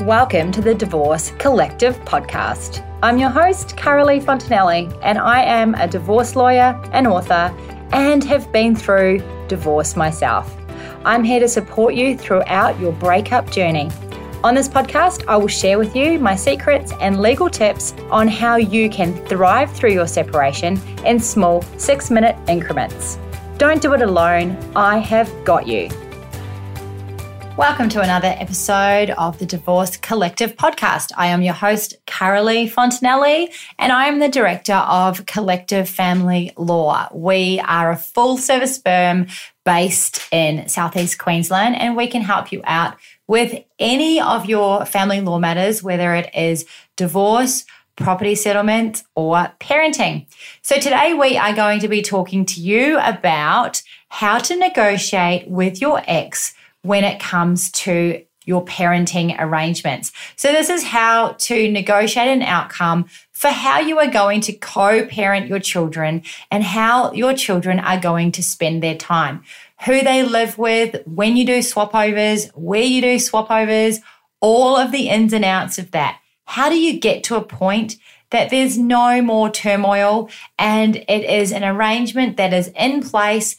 Welcome to the Divorce Collective podcast. I'm your host, Caralee Fontenele, and I am a divorce lawyer and author and have been through divorce myself. I'm here to support you throughout your breakup journey. On this podcast, I will share with you my secrets and legal tips on how you can thrive through your separation in small six minute increments. Don't do it alone, I have got you. Welcome to another episode of the Divorce Collective podcast. I am your host, Caralee Fontenele, and I am the director of Collective Family Law. We are a full service firm based in Southeast Queensland, and we can help you out with any of your family law matters, whether it is divorce, property settlement, or parenting. So, today we are going to be talking to you about how to negotiate with your ex when it comes to your parenting arrangements. So, this is how to negotiate an outcome for how you are going to co parent your children and how your children are going to spend their time, who they live with, when you do swap overs, where you do swap overs, all of the ins and outs of that. How do you get to a point that there's no more turmoil and it is an arrangement that is in place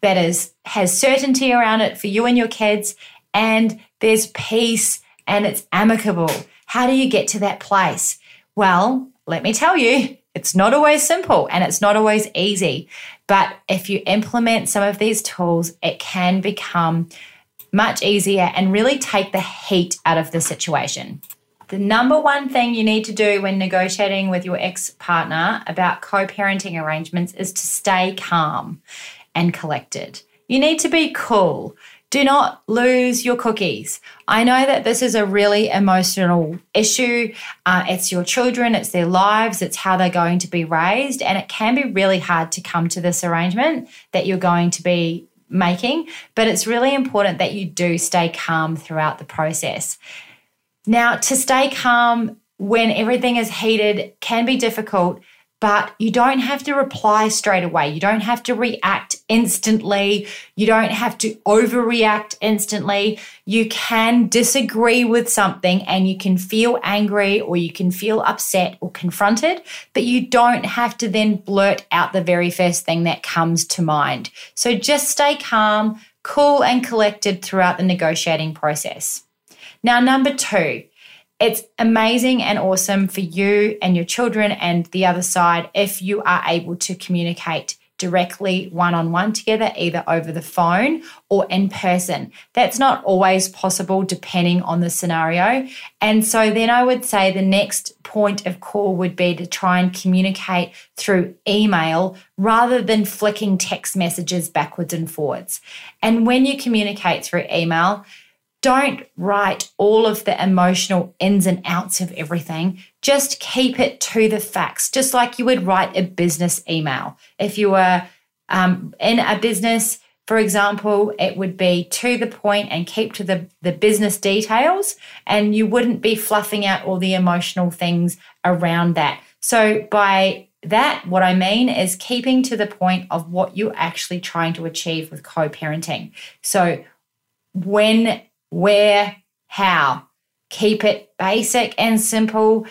that is has certainty around it for you and your kids and there's peace and it's amicable. How do you get to that place? Well, let me tell you, it's not always simple and it's not always easy. But if you implement some of these tools, it can become much easier and really take the heat out of the situation. The number one thing you need to do when negotiating with your ex partner about co parenting arrangements is to stay calm and collected. You need to be cool. Do not lose your cookies. I know that this is a really emotional issue. Uh, it's your children, it's their lives, it's how they're going to be raised. And it can be really hard to come to this arrangement that you're going to be making. But it's really important that you do stay calm throughout the process. Now, to stay calm when everything is heated can be difficult but you don't have to reply straight away. You don't have to react instantly. You don't have to overreact instantly. You can disagree with something and you can feel angry or you can feel upset or confronted, but you don't have to then blurt out the very first thing that comes to mind. So just stay calm, cool, and collected throughout the negotiating process. Now, number two, it's amazing and awesome for you and your children and the other side if you are able to communicate directly one on one together, either over the phone or in person. That's not always possible depending on the scenario. And so then I would say the next point of call would be to try and communicate through email rather than flicking text messages backwards and forwards. And when you communicate through email, don't write all of the emotional ins and outs of everything. Just keep it to the facts, just like you would write a business email. If you were um, in a business, for example, it would be to the point and keep to the, the business details, and you wouldn't be fluffing out all the emotional things around that. So, by that, what I mean is keeping to the point of what you're actually trying to achieve with co parenting. So, when where, how. Keep it basic and simple.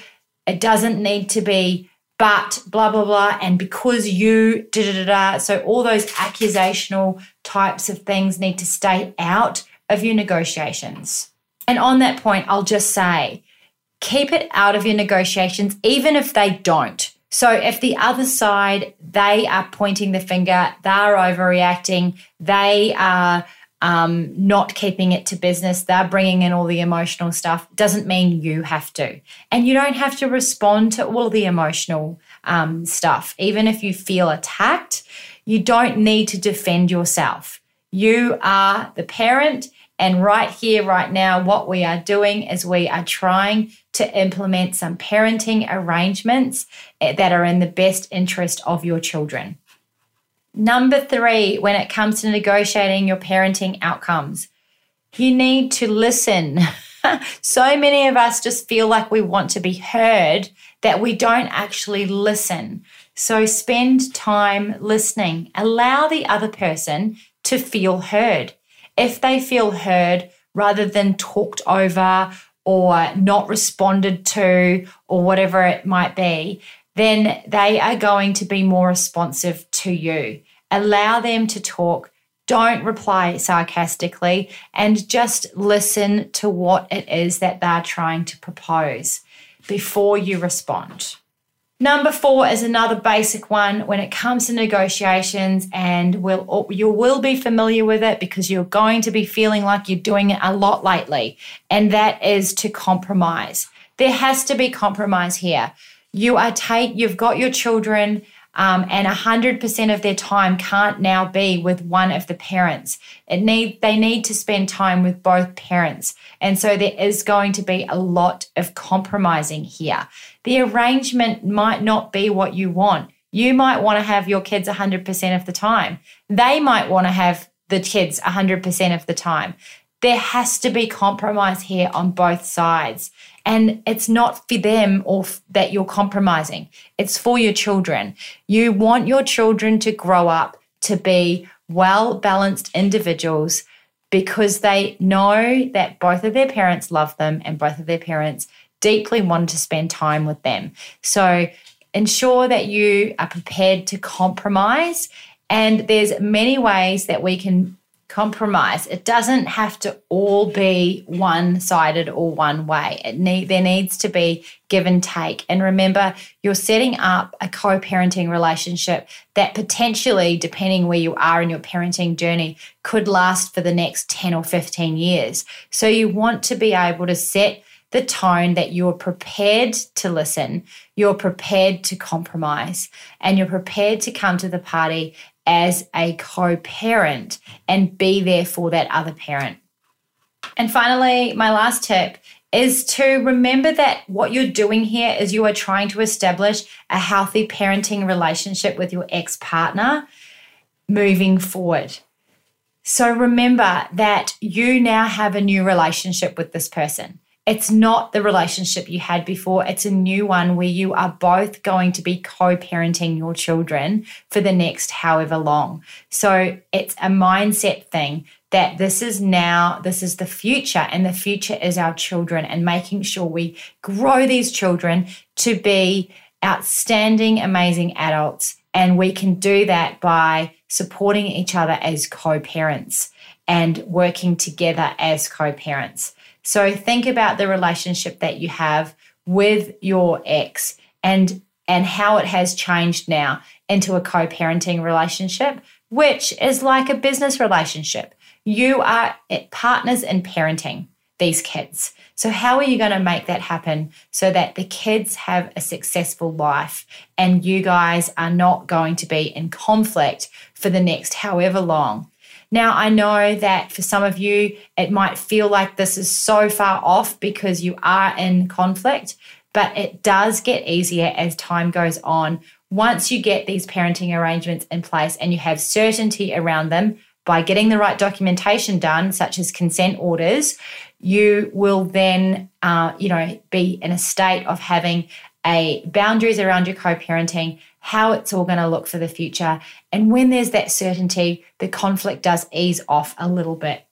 It doesn't need to be but blah blah blah and because you da da da da. So all those accusational types of things need to stay out of your negotiations. And on that point, I'll just say keep it out of your negotiations, even if they don't. So if the other side, they are pointing the finger, they're overreacting, they are um, not keeping it to business, they're bringing in all the emotional stuff, doesn't mean you have to. And you don't have to respond to all the emotional um, stuff. Even if you feel attacked, you don't need to defend yourself. You are the parent. And right here, right now, what we are doing is we are trying to implement some parenting arrangements eh, that are in the best interest of your children. Number three, when it comes to negotiating your parenting outcomes, you need to listen. so many of us just feel like we want to be heard that we don't actually listen. So spend time listening. Allow the other person to feel heard. If they feel heard rather than talked over or not responded to or whatever it might be, then they are going to be more responsive to you. Allow them to talk. Don't reply sarcastically and just listen to what it is that they're trying to propose before you respond. Number four is another basic one when it comes to negotiations, and will you will be familiar with it because you're going to be feeling like you're doing it a lot lately, and that is to compromise. There has to be compromise here. You are take you've got your children um, and 100% of their time can't now be with one of the parents. It need they need to spend time with both parents, and so there is going to be a lot of compromising here. The arrangement might not be what you want. You might want to have your kids 100% of the time. They might want to have the kids 100% of the time. There has to be compromise here on both sides. And it's not for them or f- that you're compromising, it's for your children. You want your children to grow up to be well balanced individuals because they know that both of their parents love them and both of their parents deeply want to spend time with them. So ensure that you are prepared to compromise and there's many ways that we can compromise. It doesn't have to all be one sided or one way. It need, there needs to be give and take. And remember, you're setting up a co parenting relationship that potentially, depending where you are in your parenting journey, could last for the next 10 or 15 years. So you want to be able to set the tone that you're prepared to listen, you're prepared to compromise, and you're prepared to come to the party as a co parent and be there for that other parent. And finally, my last tip is to remember that what you're doing here is you are trying to establish a healthy parenting relationship with your ex partner moving forward. So remember that you now have a new relationship with this person. It's not the relationship you had before. It's a new one where you are both going to be co parenting your children for the next however long. So it's a mindset thing that this is now, this is the future, and the future is our children, and making sure we grow these children to be outstanding, amazing adults. And we can do that by supporting each other as co parents and working together as co parents. So think about the relationship that you have with your ex and and how it has changed now into a co-parenting relationship, which is like a business relationship. You are partners in parenting these kids. So, how are you going to make that happen so that the kids have a successful life and you guys are not going to be in conflict for the next however long? Now, I know that for some of you, it might feel like this is so far off because you are in conflict, but it does get easier as time goes on. Once you get these parenting arrangements in place and you have certainty around them by getting the right documentation done, such as consent orders, you will then, uh, you know, be in a state of having a boundaries around your co-parenting how it's all going to look for the future. And when there's that certainty, the conflict does ease off a little bit.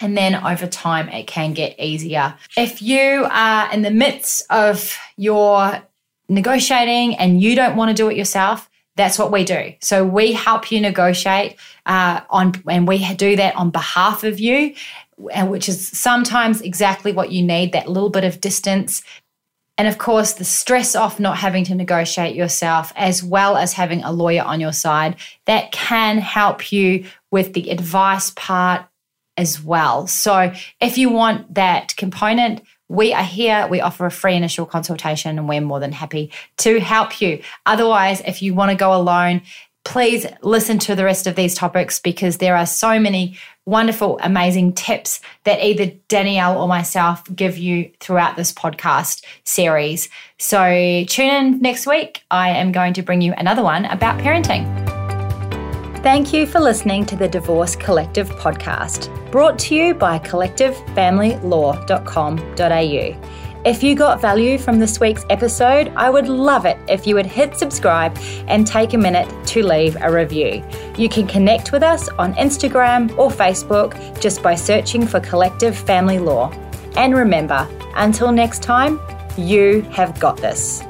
And then over time, it can get easier. If you are in the midst of your negotiating and you don't want to do it yourself, that's what we do. So we help you negotiate uh, on, and we do that on behalf of you, which is sometimes exactly what you need that little bit of distance and of course, the stress off not having to negotiate yourself, as well as having a lawyer on your side, that can help you with the advice part as well. So, if you want that component, we are here. We offer a free initial consultation and we're more than happy to help you. Otherwise, if you want to go alone, please listen to the rest of these topics because there are so many wonderful, amazing tips that either Danielle or myself give you throughout this podcast series. So tune in next week. I am going to bring you another one about parenting. Thank you for listening to the Divorce Collective podcast, brought to you by collectivefamilylaw.com.au. If you got value from this week's episode, I would love it if you would hit subscribe and take a minute to leave a review. You can connect with us on Instagram or Facebook just by searching for Collective Family Law. And remember, until next time, you have got this.